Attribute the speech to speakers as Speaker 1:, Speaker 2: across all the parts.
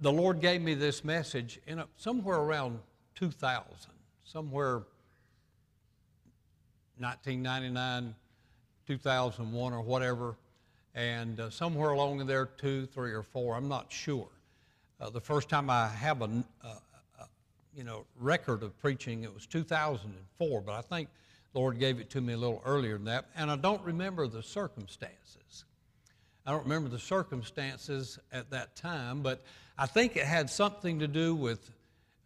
Speaker 1: the Lord gave me this message in a, somewhere around 2000, somewhere 1999, 2001, or whatever, and uh, somewhere along in there, two, three, or four. I'm not sure. Uh, the first time I have a, uh, you know record of preaching, it was 2004, but I think the Lord gave it to me a little earlier than that, and I don't remember the circumstances. I don't remember the circumstances at that time, but I think it had something to do with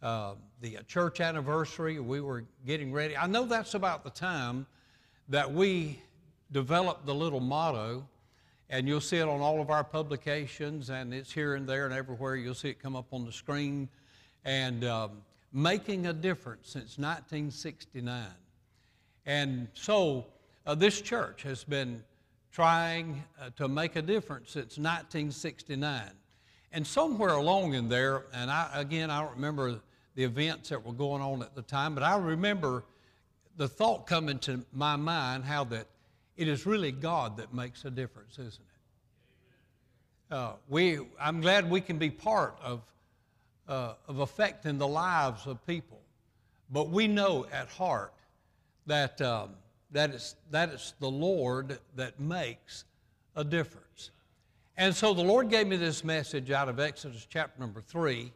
Speaker 1: uh, the church anniversary. We were getting ready. I know that's about the time that we developed the little motto, and you'll see it on all of our publications, and it's here and there and everywhere. You'll see it come up on the screen. And um, making a difference since 1969. And so uh, this church has been trying uh, to make a difference since 1969. And somewhere along in there, and I, again, I don't remember the events that were going on at the time, but I remember the thought coming to my mind how that it is really God that makes a difference, isn't it? Uh, we, I'm glad we can be part of, uh, of affecting the lives of people, but we know at heart that um, that is, that is the Lord that makes a difference. And so the Lord gave me this message out of Exodus chapter number three,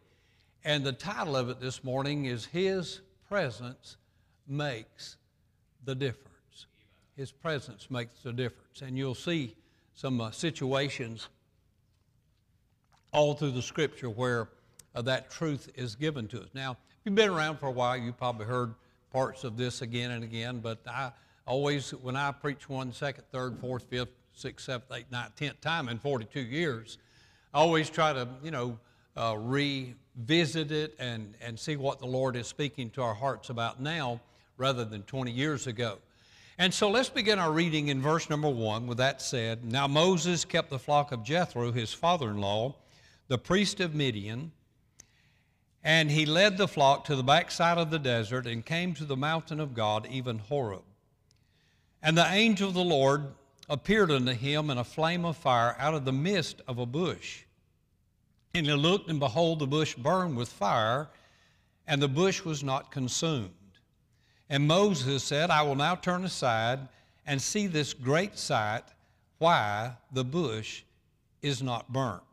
Speaker 1: and the title of it this morning is His Presence Makes the Difference. His presence makes the difference. And you'll see some uh, situations all through the scripture where uh, that truth is given to us. Now, if you've been around for a while, you've probably heard parts of this again and again, but I always, when I preach one, second, third, fourth, fifth, sixth, seventh, eighth, ninth, tenth time in 42 years, I always try to, you know, uh, revisit it and, and see what the Lord is speaking to our hearts about now rather than 20 years ago. And so let's begin our reading in verse number one. With that said, now Moses kept the flock of Jethro, his father in law, the priest of Midian, and he led the flock to the backside of the desert and came to the mountain of God, even Horeb. And the angel of the Lord appeared unto him in a flame of fire out of the midst of a bush. And he looked, and behold, the bush burned with fire, and the bush was not consumed. And Moses said, I will now turn aside and see this great sight, why the bush is not burnt.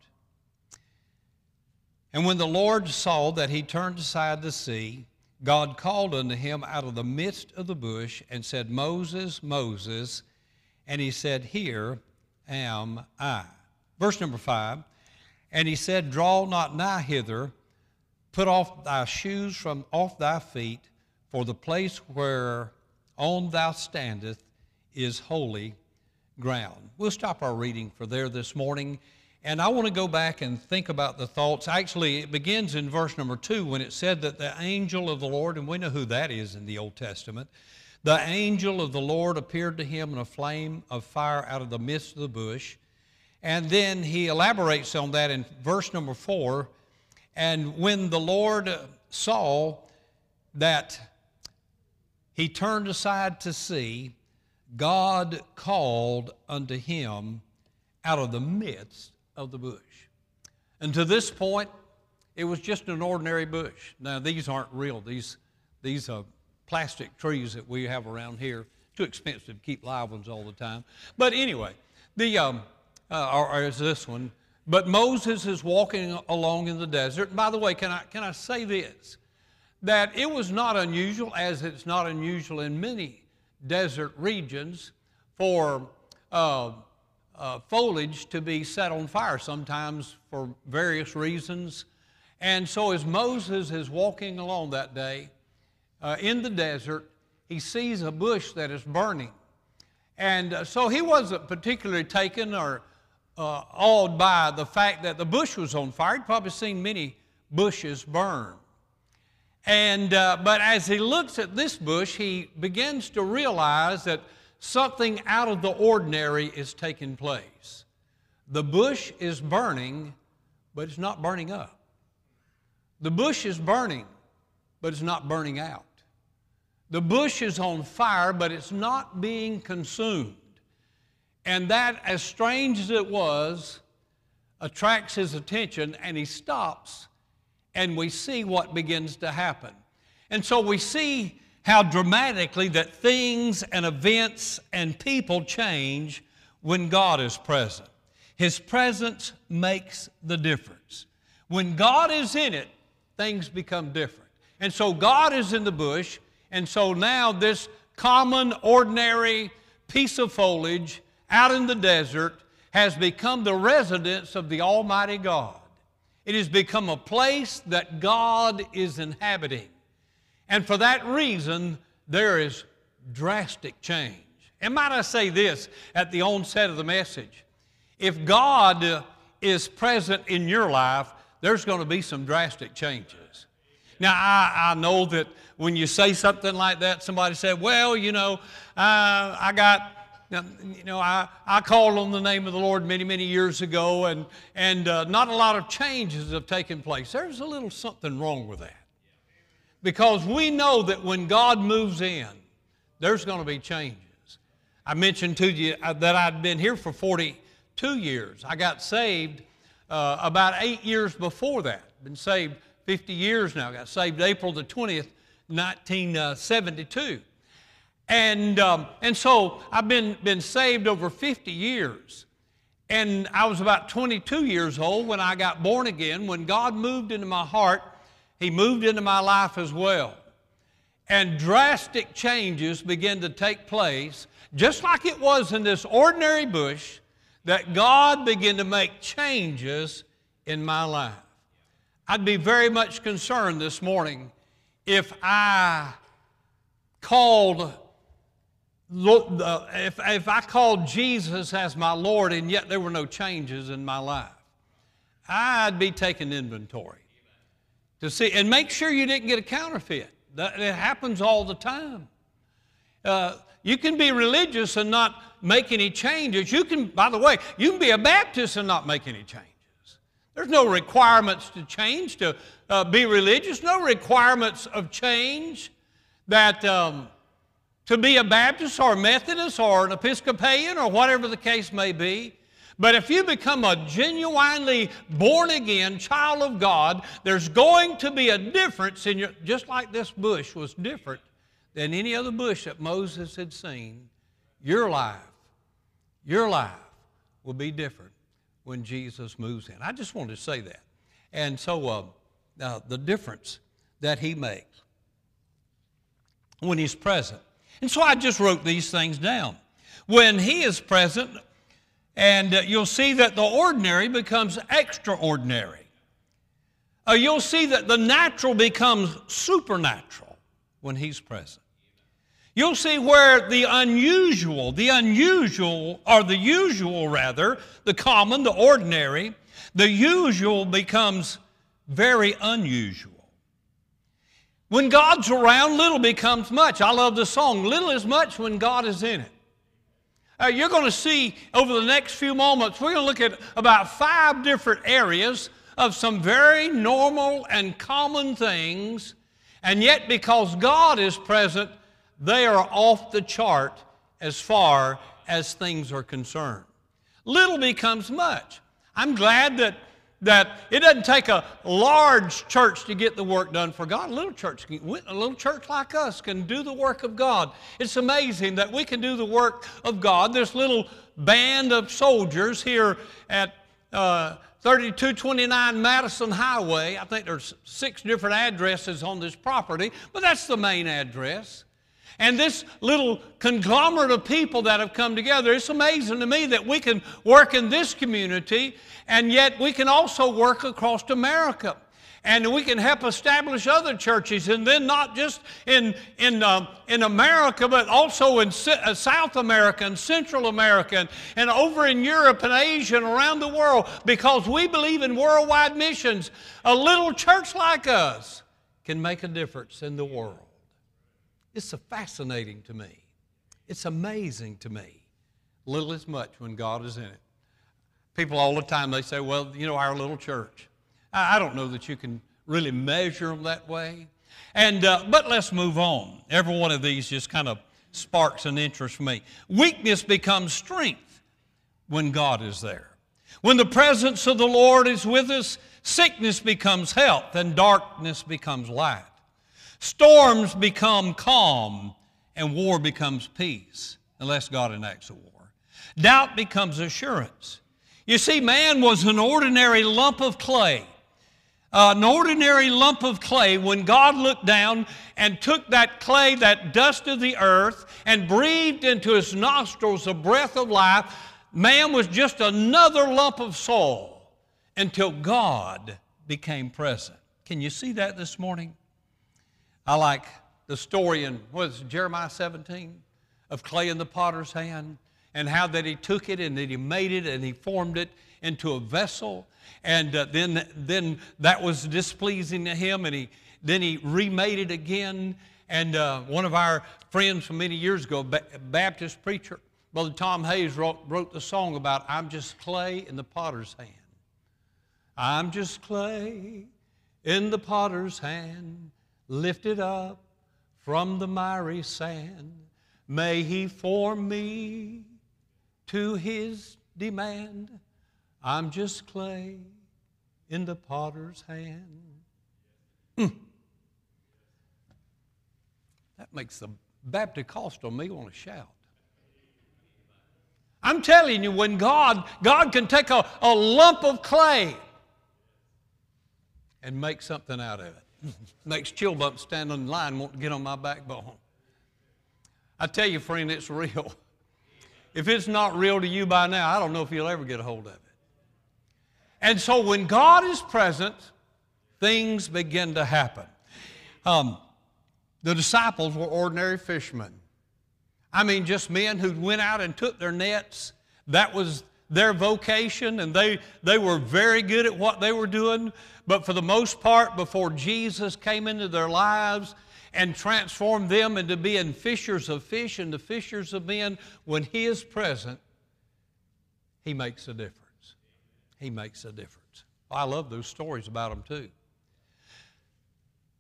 Speaker 1: And when the Lord saw that he turned aside to see, God called unto him out of the midst of the bush and said, Moses, Moses. And he said, Here am I. Verse number five. And he said, Draw not nigh hither, put off thy shoes from off thy feet, for the place whereon thou standest is holy ground. We'll stop our reading for there this morning and I want to go back and think about the thoughts. Actually, it begins in verse number two when it said that the angel of the Lord, and we know who that is in the Old Testament, the angel of the Lord appeared to him in a flame of fire out of the midst of the bush. And then he elaborates on that in verse number four. And when the Lord saw that he turned aside to see, God called unto him out of the midst of the bush. And to this point, it was just an ordinary bush. Now, these aren't real. These, these are plastic trees that we have around here. Too expensive to keep live ones all the time. But anyway, the, um, uh, or, or is this one. But Moses is walking along in the desert. And by the way, can I, can I say this? That it was not unusual, as it's not unusual in many desert regions, for uh, uh, foliage to be set on fire, sometimes for various reasons. And so, as Moses is walking along that day uh, in the desert, he sees a bush that is burning. And uh, so he wasn't particularly taken or uh, awed by the fact that the bush was on fire. He'd probably seen many bushes burn. And, uh, but as he looks at this bush, he begins to realize that something out of the ordinary is taking place. The bush is burning, but it's not burning up. The bush is burning, but it's not burning out. The bush is on fire, but it's not being consumed. And that, as strange as it was, attracts his attention, and he stops, and we see what begins to happen. And so we see how dramatically that things and events and people change when God is present. His presence makes the difference. When God is in it, things become different. And so God is in the bush, and so now this common, ordinary piece of foliage out in the desert has become the residence of the Almighty God. It has become a place that God is inhabiting. And for that reason, there is drastic change. And might I say this at the onset of the message? If God is present in your life, there's going to be some drastic changes. Now, I, I know that when you say something like that, somebody said, Well, you know, uh, I got you know, I, I called on the name of the Lord many, many years ago, and, and uh, not a lot of changes have taken place. There's a little something wrong with that. Because we know that when God moves in, there's going to be changes. I mentioned to you uh, that I'd been here for 42 years. I got saved uh, about eight years before that. Been saved 50 years now. Got saved April the 20th, 1972. And, um, and so I've been, been saved over 50 years. And I was about 22 years old when I got born again. When God moved into my heart, He moved into my life as well. And drastic changes began to take place, just like it was in this ordinary bush, that God began to make changes in my life. I'd be very much concerned this morning if I called if, if I called Jesus as my Lord and yet there were no changes in my life, I'd be taking inventory to see and make sure you didn't get a counterfeit. That, it happens all the time. Uh, you can be religious and not make any changes. You can, by the way, you can be a Baptist and not make any changes. There's no requirements to change to uh, be religious, no requirements of change that um, to be a Baptist or a Methodist or an Episcopalian or whatever the case may be. But if you become a genuinely born again child of God, there's going to be a difference in your, just like this bush was different than any other bush that Moses had seen. Your life, your life will be different when Jesus moves in. I just wanted to say that. And so uh, uh, the difference that he makes when he's present. And so I just wrote these things down. When He is present, and uh, you'll see that the ordinary becomes extraordinary. Uh, you'll see that the natural becomes supernatural when He's present. You'll see where the unusual, the unusual, or the usual rather, the common, the ordinary, the usual becomes very unusual. When God's around, little becomes much. I love the song, Little is Much when God is in it. Uh, you're going to see over the next few moments, we're going to look at about five different areas of some very normal and common things, and yet because God is present, they are off the chart as far as things are concerned. Little becomes much. I'm glad that that it doesn't take a large church to get the work done for God. A little church, a little church like us can do the work of God. It's amazing that we can do the work of God. This little band of soldiers here at uh, 3229 Madison Highway. I think there's six different addresses on this property, but that's the main address. And this little conglomerate of people that have come together, it's amazing to me that we can work in this community and yet we can also work across America. and we can help establish other churches, and then not just in, in, uh, in America, but also in uh, South America and Central America and, and over in Europe and Asia and around the world because we believe in worldwide missions. A little church like us can make a difference in the world. It's so fascinating to me. It's amazing to me. Little is much when God is in it. People all the time, they say, well, you know, our little church. I don't know that you can really measure them that way. And, uh, but let's move on. Every one of these just kind of sparks an interest for me. Weakness becomes strength when God is there. When the presence of the Lord is with us, sickness becomes health and darkness becomes light. Storms become calm and war becomes peace, unless God enacts a war. Doubt becomes assurance. You see, man was an ordinary lump of clay an ordinary lump of clay, when God looked down and took that clay, that dust of the earth, and breathed into his nostrils the breath of life, man was just another lump of soil until God became present. Can you see that this morning? I like the story in what is it, Jeremiah 17 of clay in the potter's hand and how that he took it and that he made it and he formed it into a vessel and uh, then, then that was displeasing to him, and he, then he remade it again. And uh, one of our friends from many years ago, ba- Baptist preacher, Brother Tom Hayes, wrote, wrote the song about I'm just clay in the potter's hand. I'm just clay in the potter's hand, lifted up from the miry sand. May he form me to his demand. I'm just clay in the potter's hand. Mm. That makes the Baptist Costal me want to shout. I'm telling you, when God, God can take a, a lump of clay and make something out of it. Makes chill bumps stand in line, want to get on my backbone. I tell you, friend, it's real. If it's not real to you by now, I don't know if you'll ever get a hold of it. And so when God is present, things begin to happen. Um, the disciples were ordinary fishermen. I mean, just men who went out and took their nets. That was their vocation, and they, they were very good at what they were doing. But for the most part, before Jesus came into their lives and transformed them into being fishers of fish and the fishers of men, when He is present, He makes a difference. He makes a difference. I love those stories about him too.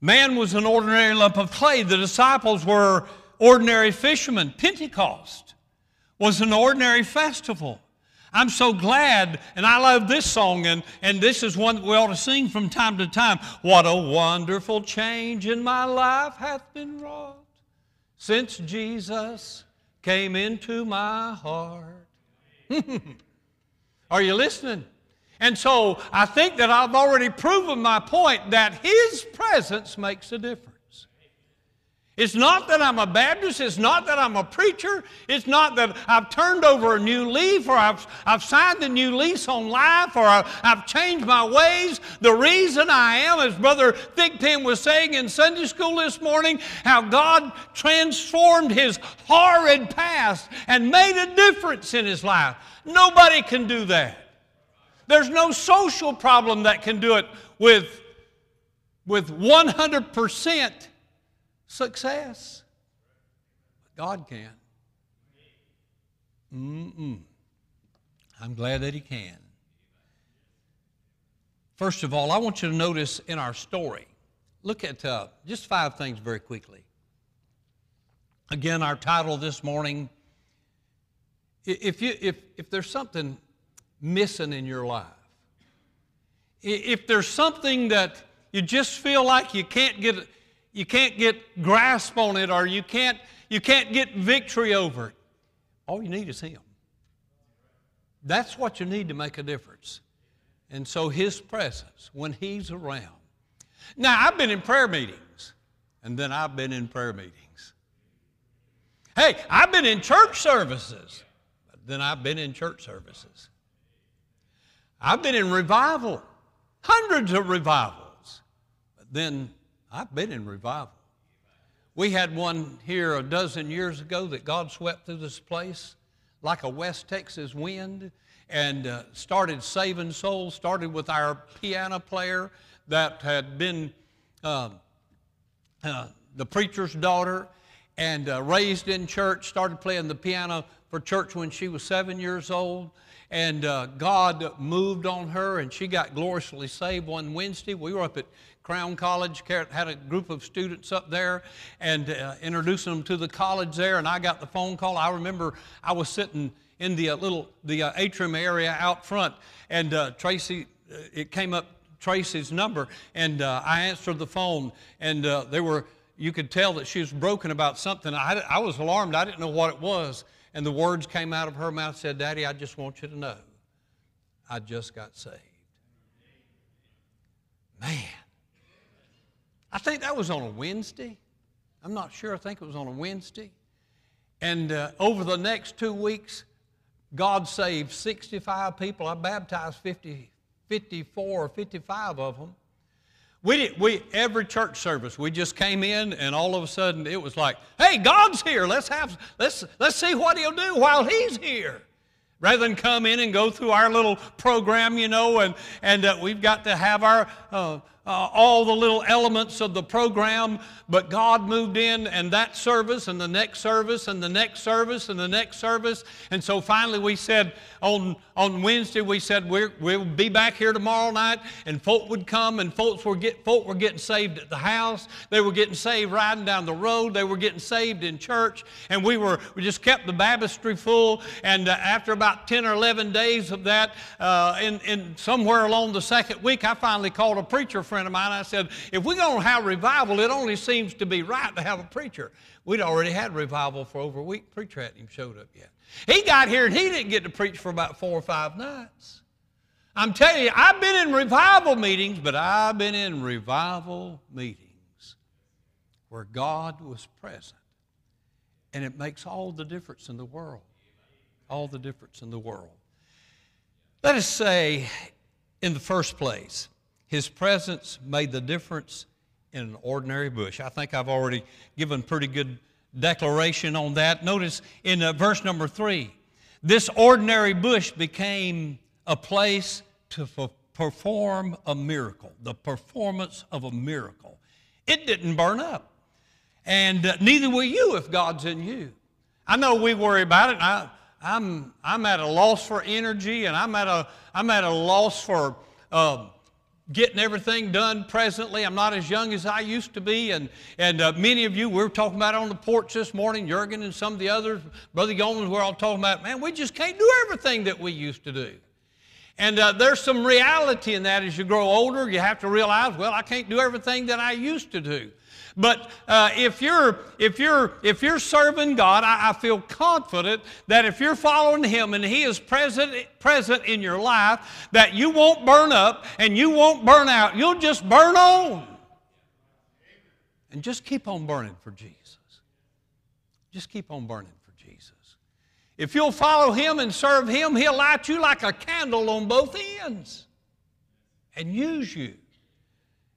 Speaker 1: Man was an ordinary lump of clay. The disciples were ordinary fishermen. Pentecost was an ordinary festival. I'm so glad, and I love this song, and, and this is one that we ought to sing from time to time. What a wonderful change in my life hath been wrought since Jesus came into my heart. Are you listening? And so I think that I've already proven my point that His presence makes a difference. It's not that I'm a Baptist. It's not that I'm a preacher. It's not that I've turned over a new leaf or I've, I've signed a new lease on life or I've, I've changed my ways. The reason I am, as Brother Thigpen was saying in Sunday school this morning, how God transformed his horrid past and made a difference in his life. Nobody can do that. There's no social problem that can do it with, with 100% success. God can. Mm-mm. I'm glad that He can. First of all, I want you to notice in our story, look at uh, just five things very quickly. Again, our title this morning if, you, if, if there's something missing in your life. If there's something that you just feel like you can't get, you can't get grasp on it or you can't, you can't get victory over it, all you need is Him. That's what you need to make a difference. And so His presence, when He's around. Now, I've been in prayer meetings, and then I've been in prayer meetings. Hey, I've been in church services, but then I've been in church services. I've been in revival, hundreds of revivals. but then I've been in revival. We had one here a dozen years ago that God swept through this place like a West Texas wind and uh, started saving souls. Started with our piano player that had been uh, uh, the preacher's daughter and uh, raised in church, started playing the piano for church when she was seven years old. And uh, God moved on her, and she got gloriously saved one Wednesday. We were up at Crown College, had a group of students up there, and uh, introducing them to the college there. And I got the phone call. I remember I was sitting in the uh, little the uh, atrium area out front, and uh, Tracy, it came up Tracy's number, and I answered the phone, and they were you could tell that she was broken about something. I, I was alarmed. I didn't know what it was. And the words came out of her mouth said, Daddy, I just want you to know I just got saved. Man. I think that was on a Wednesday. I'm not sure. I think it was on a Wednesday. And uh, over the next two weeks, God saved 65 people. I baptized 50, 54 or 55 of them. We did, we every church service we just came in and all of a sudden it was like, "Hey, God's here. Let's have let's let's see what He'll do while He's here." Rather than come in and go through our little program, you know, and and uh, we've got to have our uh, uh, all the little elements of the program, but God moved in and that service and the next service and the next service and the next service. And so finally we said on, on Wednesday, we said we will be back here tomorrow night and folk would come and folks were, get, folk were getting saved at the house. They were getting saved riding down the road. They were getting saved in church. And we were, we just kept the baptistry full. And uh, after about 10 or 11 days of that, uh, in, in somewhere along the second week, I finally called a preacher friend of mine. I said, if we're going to have revival, it only seems to be right to have a preacher. We'd already had revival for over a week. Preacher hadn't even showed up yet. He got here and he didn't get to preach for about four or five nights. I'm telling you, I've been in revival meetings, but I've been in revival meetings where God was present. And it makes all the difference in the world. All the difference in the world. Let us say, in the first place, his presence made the difference in an ordinary bush. I think I've already given pretty good declaration on that. Notice in uh, verse number three, this ordinary bush became a place to f- perform a miracle, the performance of a miracle. It didn't burn up. And uh, neither will you if God's in you. I know we worry about it. I, I'm, I'm at a loss for energy and I'm at a, I'm at a loss for um, getting everything done presently. I'm not as young as I used to be. And, and uh, many of you, we were talking about on the porch this morning, Jurgen and some of the others, Brother Yeoman, we're all talking about, man, we just can't do everything that we used to do. And uh, there's some reality in that as you grow older. You have to realize, well, I can't do everything that I used to do. But uh, if you're if you're if you're serving God, I, I, feel confident that if you're following Him and He is present present in your life, that you won't burn up and you won't burn out. You'll just burn on, and just keep on burning for Jesus. Just keep on burning for Jesus. If you'll follow Him and serve Him, He'll light you like a candle on both ends and use you.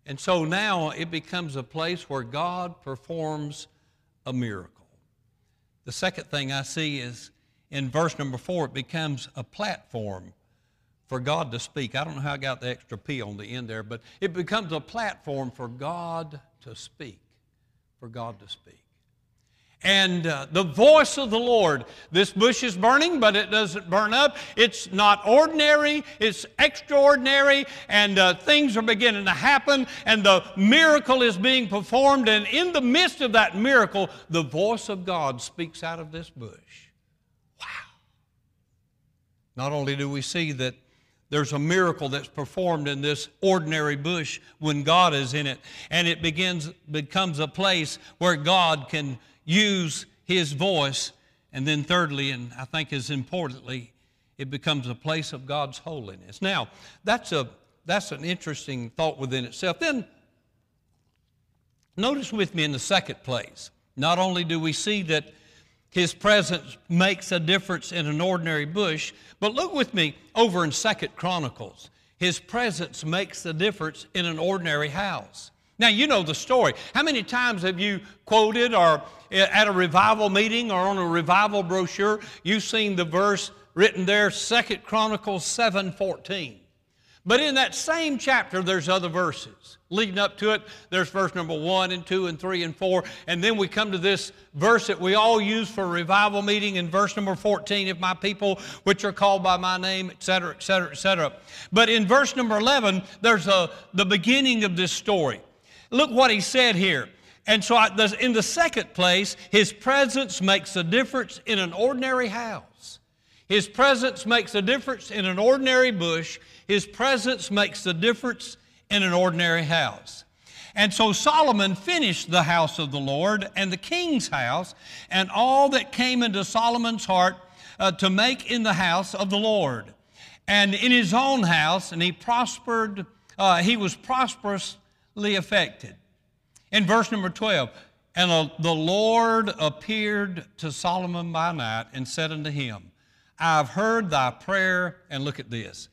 Speaker 1: And so now it becomes a place where God performs a miracle. The second thing I see is in verse number four, it becomes a platform for God to speak. I don't know how I got the extra P on the end there, but it becomes a platform for God to speak. For God to speak and uh, the voice of the Lord. This bush is burning, but it doesn't burn up. It's not ordinary, it's extraordinary, and uh, things are beginning to happen, and the miracle is being performed. And in the midst of that miracle, the voice of God speaks out of this bush. Wow. Not only do we see that there's a miracle that's performed in this ordinary bush when God is in it, and it begins becomes a place where God can use his voice. And then, thirdly, and I think as importantly, it becomes a place of God's holiness. Now, that's, a, that's an interesting thought within itself. Then, notice with me in the second place, not only do we see that his presence makes a difference in an ordinary bush, but look with me over in Second Chronicles. His presence makes a difference in an ordinary house. Now, you know the story. How many times have you quoted or eh, at a revival meeting or on a revival brochure, you've seen the verse written there, Second Chronicles 7:14. But in that same chapter, there's other verses. Leading up to it, there's verse number one and two and three and four. And then we come to this verse that we all use for revival meeting in verse number 14, if my people which are called by my name, etc., etc., etc. But in verse number 11, there's a, the beginning of this story. Look what he said here. And so, I, in the second place, his presence makes a difference in an ordinary house. His presence makes a difference in an ordinary bush. His presence makes a difference in an ordinary house. And so Solomon finished the house of the Lord and the king's house and all that came into Solomon's heart uh, to make in the house of the Lord. And in his own house, and he prospered, uh, he was prosperously affected. In verse number 12, and the Lord appeared to Solomon by night and said unto him, I've heard thy prayer, and look at this.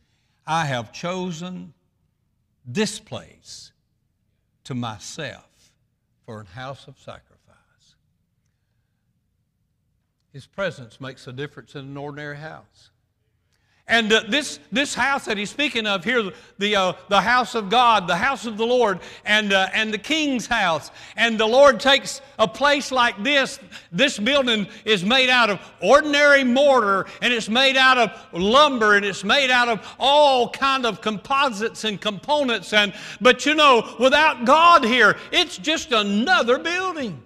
Speaker 1: I have chosen this place to myself for an house of sacrifice. His presence makes a difference in an ordinary house. And uh, this, this house that he's speaking of here, the, uh, the house of God, the house of the Lord, and, uh, and the king's house. And the Lord takes a place like this. This building is made out of ordinary mortar, and it's made out of lumber, and it's made out of all kind of composites and components. And, but you know, without God here, it's just another building.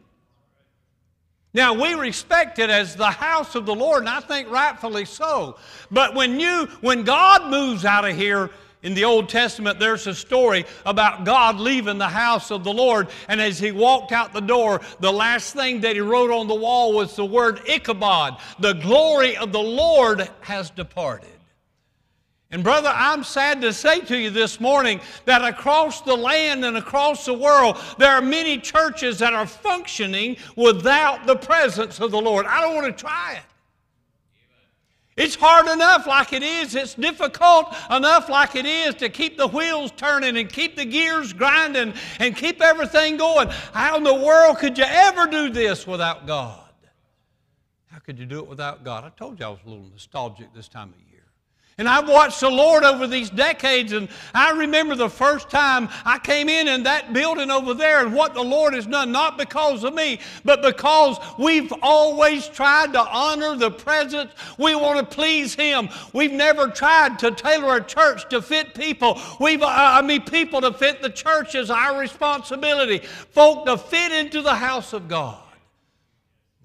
Speaker 1: Now, we respect it as the house of the Lord, and I think rightfully so. But when you, when God moves out of here, in the Old Testament, there's a story about God leaving the house of the Lord. And as he walked out the door, the last thing that he wrote on the wall was the word Ichabod. The glory of the Lord has departed. And, brother, I'm sad to say to you this morning that across the land and across the world, there are many churches that are functioning without the presence of the Lord. I don't want to try it. It's hard enough like it is. It's difficult enough like it is to keep the wheels turning and keep the gears grinding and keep everything going. How in the world could you ever do this without God? How could you do it without God? I told you I was a little nostalgic this time of year. And I've watched the Lord over these decades, and I remember the first time I came in in that building over there and what the Lord has done, not because of me, but because we've always tried to honor the presence. We want to please Him. We've never tried to tailor a church to fit people. We've, uh, I mean, people to fit the church is our responsibility. Folk to fit into the house of God.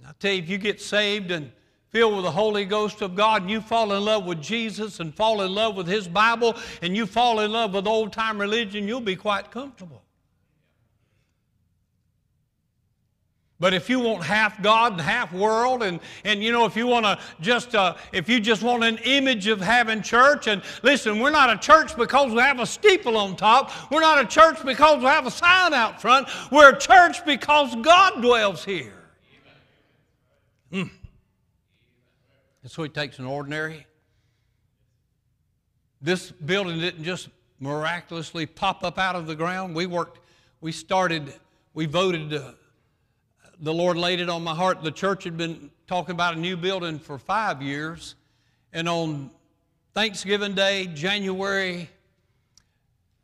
Speaker 1: I tell you, if you get saved and filled with the Holy Ghost of God, and you fall in love with Jesus and fall in love with His Bible, and you fall in love with old time religion, you'll be quite comfortable. But if you want half God and half world, and, and you know, if you want to just, uh, if you just want an image of having church, and listen, we're not a church because we have a steeple on top. We're not a church because we have a sign out front. We're a church because God dwells here. Mm. And so he takes an ordinary. This building didn't just miraculously pop up out of the ground. We worked, we started, we voted, uh, the Lord laid it on my heart. The church had been talking about a new building for five years. And on Thanksgiving Day, January,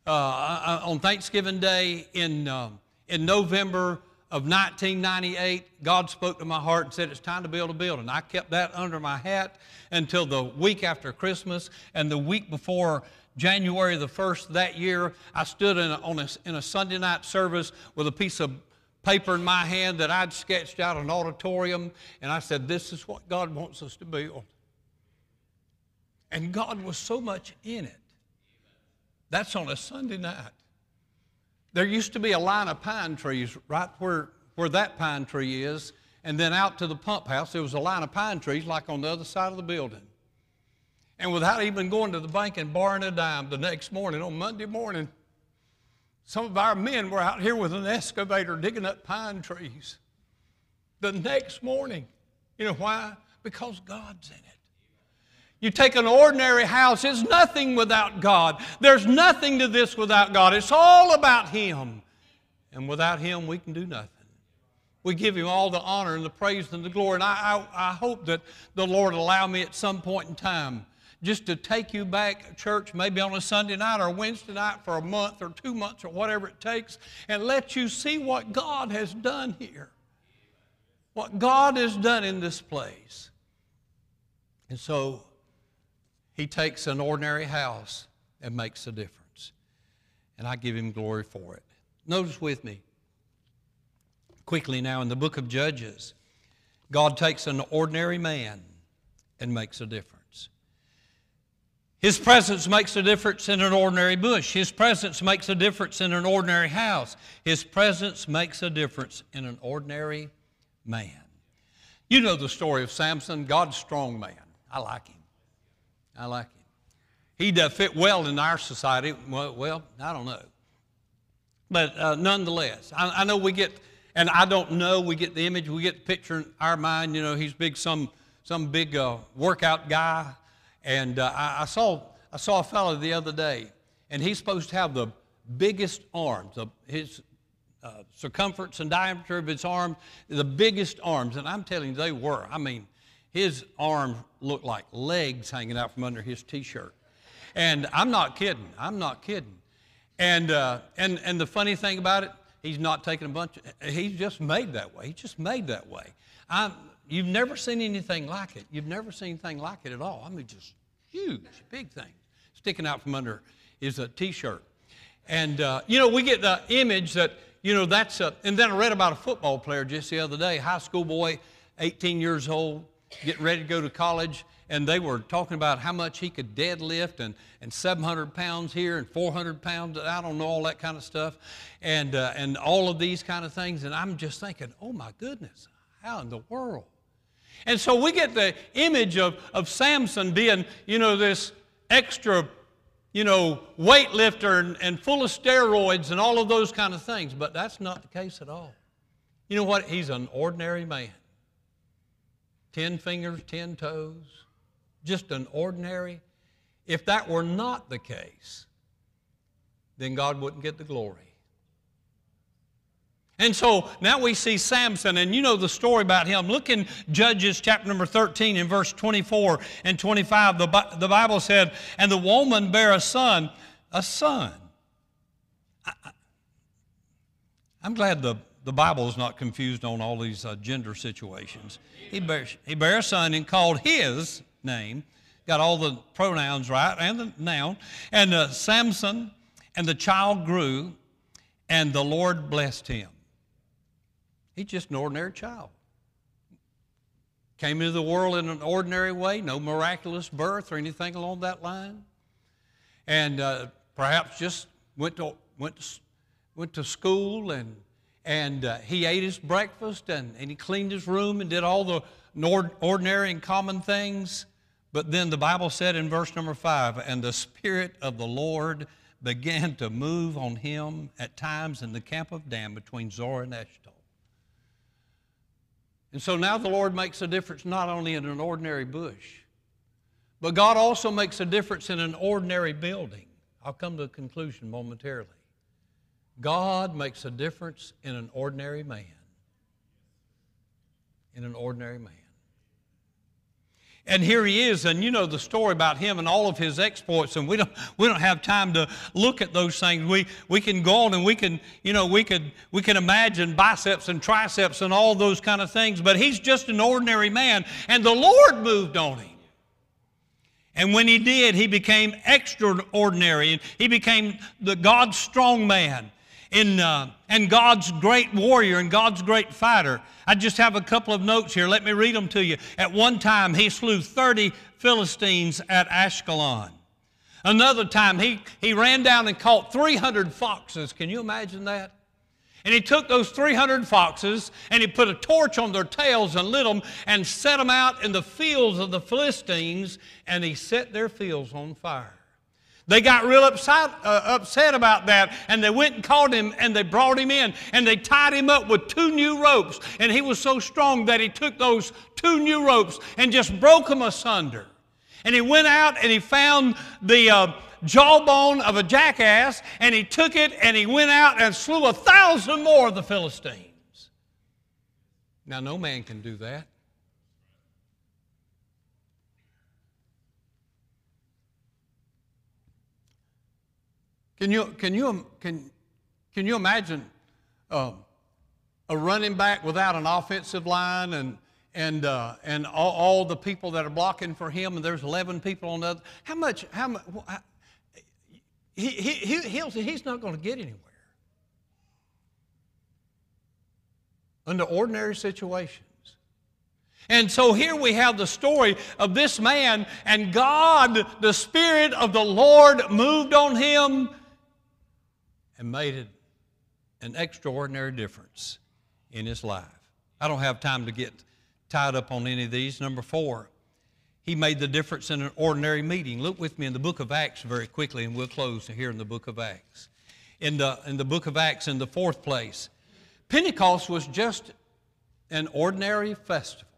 Speaker 1: uh, uh on Thanksgiving Day in, uh, in November of 1998, God spoke to my heart and said, It's time to build a building. I kept that under my hat until the week after Christmas. And the week before January the 1st that year, I stood in a, on a, in a Sunday night service with a piece of paper in my hand that I'd sketched out an auditorium. And I said, This is what God wants us to build. And God was so much in it. That's on a Sunday night. There used to be a line of pine trees right where, where that pine tree is, and then out to the pump house, there was a line of pine trees like on the other side of the building. And without even going to the bank and borrowing a dime, the next morning, on Monday morning, some of our men were out here with an excavator digging up pine trees. The next morning. You know why? Because God's in it. You take an ordinary house, it's nothing without God. There's nothing to this without God. It's all about Him. And without him, we can do nothing. We give him all the honor and the praise and the glory. And I, I, I hope that the Lord allow me at some point in time just to take you back, church, maybe on a Sunday night or Wednesday night for a month or two months or whatever it takes, and let you see what God has done here. What God has done in this place. And so he takes an ordinary house and makes a difference. And I give him glory for it. Notice with me, quickly now, in the book of Judges, God takes an ordinary man and makes a difference. His presence makes a difference in an ordinary bush. His presence makes a difference in an ordinary house. His presence makes a difference in an ordinary man. You know the story of Samson, God's strong man. I like him. I like him. He'd fit well in our society. Well, well I don't know. But uh, nonetheless, I, I know we get, and I don't know, we get the image, we get the picture in our mind, you know, he's big, some, some big uh, workout guy and uh, I, I, saw, I saw a fellow the other day, and he's supposed to have the biggest arms, the, his uh, circumference and diameter of his arms, the biggest arms. And I'm telling you, they were. I mean, his arms looked like legs hanging out from under his t shirt. And I'm not kidding. I'm not kidding. And, uh, and, and the funny thing about it, he's not taking a bunch, of, he's just made that way. He's just made that way. I'm, You've never seen anything like it. You've never seen anything like it at all. I mean, just huge, big thing sticking out from under is a T-shirt. And uh, you know, we get the image that you know that's. A, and then I read about a football player just the other day, high school boy, 18 years old, getting ready to go to college, and they were talking about how much he could deadlift and, and 700 pounds here and 400 pounds. I don't know all that kind of stuff, and uh, and all of these kind of things. And I'm just thinking, oh my goodness, how in the world? And so we get the image of, of Samson being, you know, this extra, you know, weightlifter and, and full of steroids and all of those kind of things. But that's not the case at all. You know what? He's an ordinary man. Ten fingers, ten toes, just an ordinary. If that were not the case, then God wouldn't get the glory. And so now we see Samson, and you know the story about him. Look in Judges chapter number 13 in verse 24 and 25. The, the Bible said, And the woman bare a son, a son. I, am glad the, the Bible is not confused on all these uh, gender situations. He bare, he bare a son and called his name, got all the pronouns right and the noun. And uh, Samson, and the child grew, and the Lord blessed him. He's just an ordinary child. Came into the world in an ordinary way, no miraculous birth or anything along that line. And uh, perhaps just went to, went to, went to school and, and uh, he ate his breakfast and, and he cleaned his room and did all the ordinary and common things. But then the Bible said in verse number five, and the Spirit of the Lord began to move on him at times in the camp of Dan between Zorah and Eshtaol. And so now the Lord makes a difference not only in an ordinary bush, but God also makes a difference in an ordinary building. I'll come to a conclusion momentarily. God makes a difference in an ordinary man. In an ordinary man. And here he is, and you know the story about him and all of his exploits, and we don't, we don't have time to look at those things. We, we can go on and we can, you know, we could, we can imagine biceps and triceps and all those kind of things, but he's just an ordinary man, and the Lord moved on him. And when he did, he became extraordinary, and he became the God's strong man in, uh, and God's great warrior and God's great fighter. I just have a couple of notes here. Let me read them to you. At one time, he slew 30 Philistines at Ashkelon. Another time, he, he ran down and caught 300 foxes. Can you imagine that? And he took those 300 foxes and he put a torch on their tails and lit them and set them out in the fields of the Philistines and he set their fields on fire. They got real upset, uh, upset about that, and they went and caught him and they brought him in and they tied him up with two new ropes. And he was so strong that he took those two new ropes and just broke them asunder. And he went out and he found the uh, jawbone of a jackass and he took it and he went out and slew a thousand more of the Philistines. Now, no man can do that. Can you, can you, can, can you imagine um, a running back without an offensive line and, and, uh, and all, all, the people that are blocking for him, and there's 11 people on the other? How much, how much, he, he, he, he's not going to get anywhere. Under ordinary situations. And so here we have the story of this man, and God, the Spirit of the Lord, moved on him and made it an extraordinary difference in his life. I don't have time to get tied up on any of these. Number four, he made the difference in an ordinary meeting. Look with me in the book of Acts very quickly, and we'll close here in the book of Acts. In the, in the book of Acts, in the fourth place, Pentecost was just an ordinary festival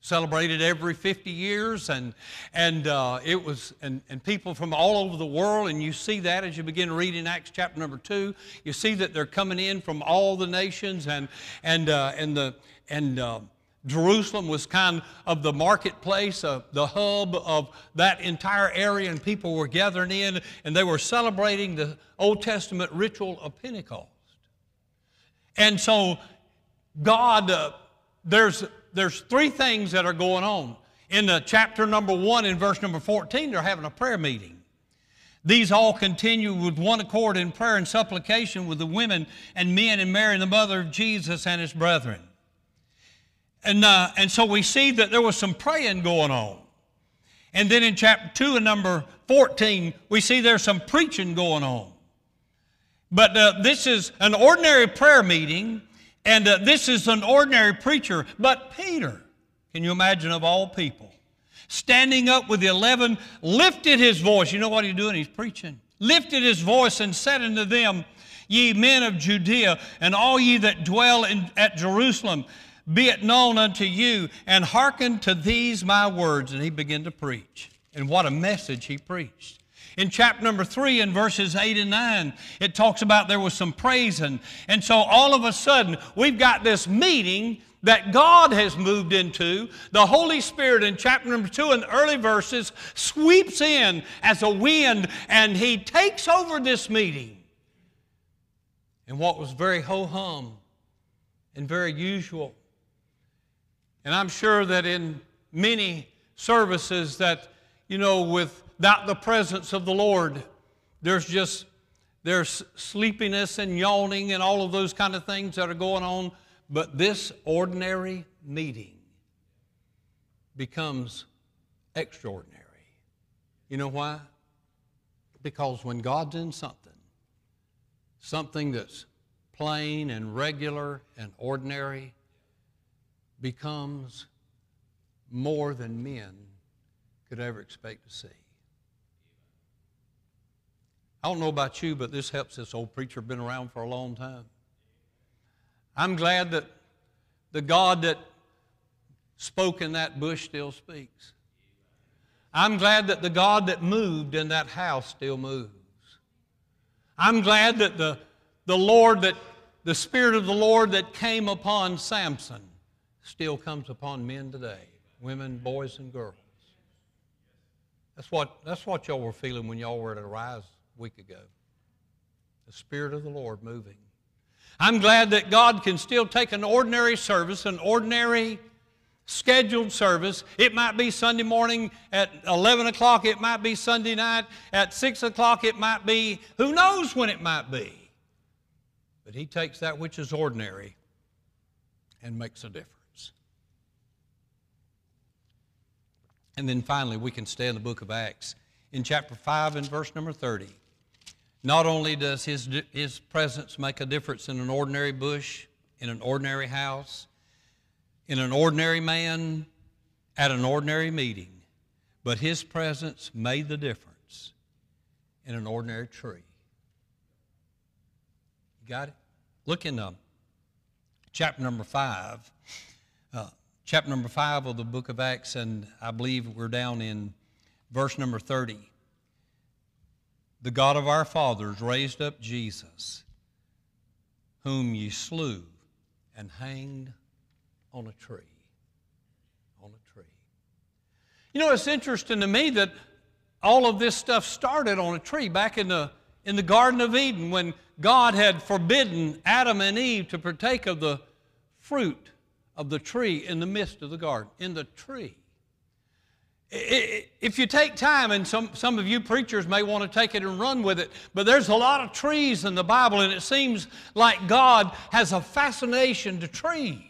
Speaker 1: celebrated every 50 years and, and uh, it was and, and people from all over the world and you see that as you begin reading acts chapter number two you see that they're coming in from all the nations and and uh, and the and uh, Jerusalem was kind of the marketplace, uh, the hub of that entire area, and people were gathering in, and they were celebrating the Old Testament ritual of Pentecost. And so, God, uh, there's there's three things that are going on. In the chapter number one, in verse number 14, they're having a prayer meeting. These all continue with one accord in prayer and supplication with the women and men and Mary, the mother of Jesus and his brethren. And, uh, and so we see that there was some praying going on. And then in chapter 2 and number 14, we see there's some preaching going on. But uh, this is an ordinary prayer meeting and uh, this is an ordinary preacher, but Peter, can you imagine of all people, standing up with the eleven, lifted his voice. You know what he's doing? He's preaching. Lifted his voice and said unto them, Ye men of Judea, and all ye that dwell in, at Jerusalem, be it known unto you, and hearken to these my words. And he began to preach. And what a message he preached. In chapter number three, in verses eight and nine, it talks about there was some praising. And so all of a sudden, we've got this meeting that God has moved into. The Holy Spirit in chapter number two, in the early verses, sweeps in as a wind and He takes over this meeting. And what was very ho hum and very usual. And I'm sure that in many services that, you know, with without the presence of the Lord, there's just there's sleepiness and yawning and all of those kind of things that are going on. But this ordinary meeting becomes extraordinary. You know why? Because when God's in something, something that's plain and regular and ordinary becomes more than men could ever expect to see. I don't know about you, but this helps this old preacher been around for a long time. I'm glad that the God that spoke in that bush still speaks. I'm glad that the God that moved in that house still moves. I'm glad that the, the Lord that the Spirit of the Lord that came upon Samson still comes upon men today, women, boys, and girls. That's what, that's what y'all were feeling when y'all were at Arise week ago. The Spirit of the Lord moving. I'm glad that God can still take an ordinary service, an ordinary scheduled service. It might be Sunday morning at 11 o'clock, it might be Sunday night at 6 o'clock, it might be, who knows when it might be. But He takes that which is ordinary and makes a difference. And then finally, we can stay in the book of Acts in chapter 5 and verse number 30. Not only does his, his presence make a difference in an ordinary bush, in an ordinary house, in an ordinary man, at an ordinary meeting, but his presence made the difference in an ordinary tree. You got it? Look in um, chapter number 5. Uh, chapter number 5 of the book of Acts, and I believe we're down in verse number 30. The God of our fathers raised up Jesus, whom ye slew and hanged on a tree. On a tree. You know, it's interesting to me that all of this stuff started on a tree back in the, in the Garden of Eden when God had forbidden Adam and Eve to partake of the fruit of the tree in the midst of the garden, in the tree. If you take time, and some, some of you preachers may want to take it and run with it, but there's a lot of trees in the Bible, and it seems like God has a fascination to trees.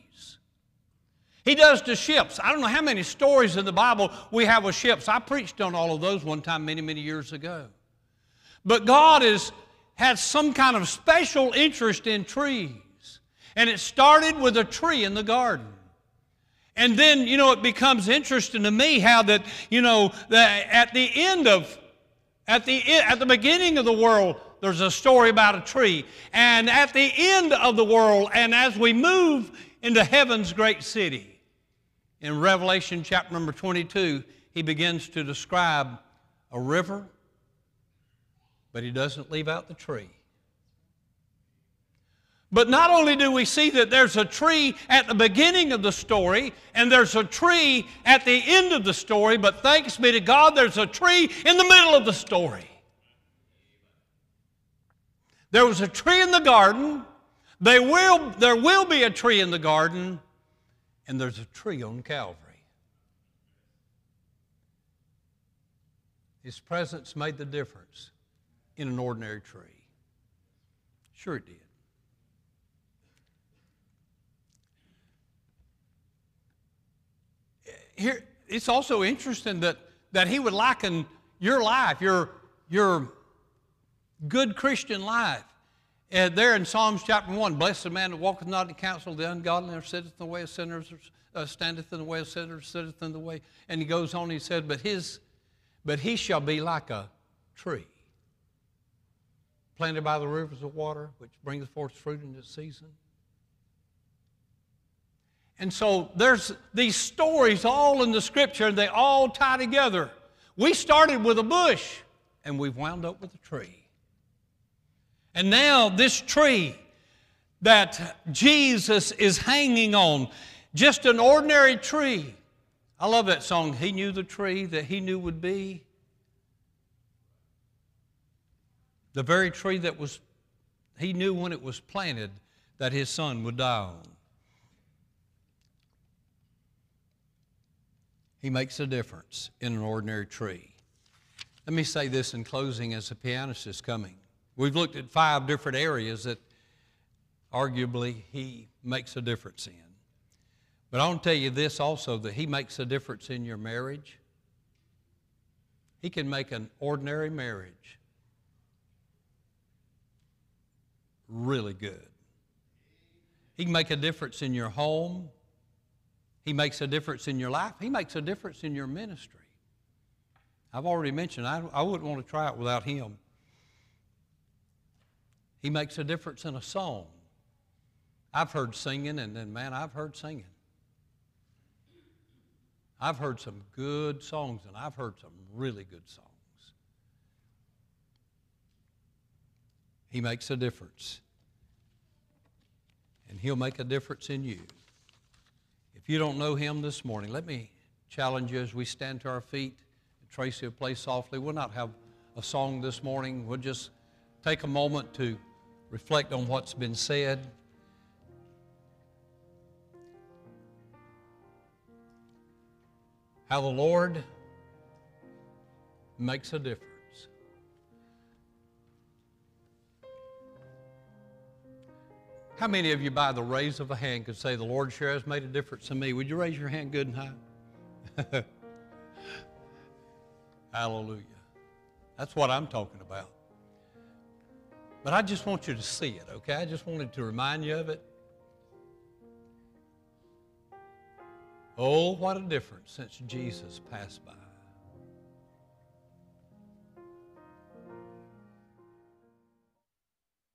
Speaker 1: He does to ships. I don't know how many stories in the Bible we have with ships. I preached on all of those one time many, many years ago. But God is, has some kind of special interest in trees. And it started with a tree in the garden. And then, you know, it becomes interesting to me how that, you know, that at the end of, at the, at the beginning of the world, there's a story about a tree. And at the end of the world, and as we move into heaven's great city, in Revelation chapter number 22, he begins to describe a river, but he doesn't leave out the tree. But not only do we see that there's a tree at the beginning of the story and there's a tree at the end of the story, but thanks be to God, there's a tree in the middle of the story. There was a tree in the garden. They will, there will be a tree in the garden, and there's a tree on Calvary. His presence made the difference in an ordinary tree. Sure, it did. Here, it's also interesting that, that he would liken your life, your, your good Christian life. And there in Psalms chapter 1, blessed the man that walketh not in the counsel of the ungodly, or sitteth in the way of sinners, uh, standeth in the way of sinners, sitteth in the way. And he goes on, he said, but, his, but he shall be like a tree, planted by the rivers of water, which bringeth forth fruit in its season. And so there's these stories all in the scripture, and they all tie together. We started with a bush, and we've wound up with a tree. And now, this tree that Jesus is hanging on, just an ordinary tree. I love that song, He Knew the Tree That He Knew Would Be. The very tree that was, He knew when it was planted that His Son would die on. He makes a difference in an ordinary tree. Let me say this in closing as the pianist is coming. We've looked at five different areas that arguably he makes a difference in. But I want to tell you this also that he makes a difference in your marriage. He can make an ordinary marriage really good. He can make a difference in your home. He makes a difference in your life. He makes a difference in your ministry. I've already mentioned, I, I wouldn't want to try it without Him. He makes a difference in a song. I've heard singing, and then, man, I've heard singing. I've heard some good songs, and I've heard some really good songs. He makes a difference. And He'll make a difference in you. If you don't know him this morning, let me challenge you as we stand to our feet. Tracy will play softly. We'll not have a song this morning. We'll just take a moment to reflect on what's been said. How the Lord makes a difference. How many of you, by the raise of a hand, could say, The Lord sure has made a difference in me? Would you raise your hand good and high? Hallelujah. That's what I'm talking about. But I just want you to see it, okay? I just wanted to remind you of it. Oh, what a difference since Jesus passed by.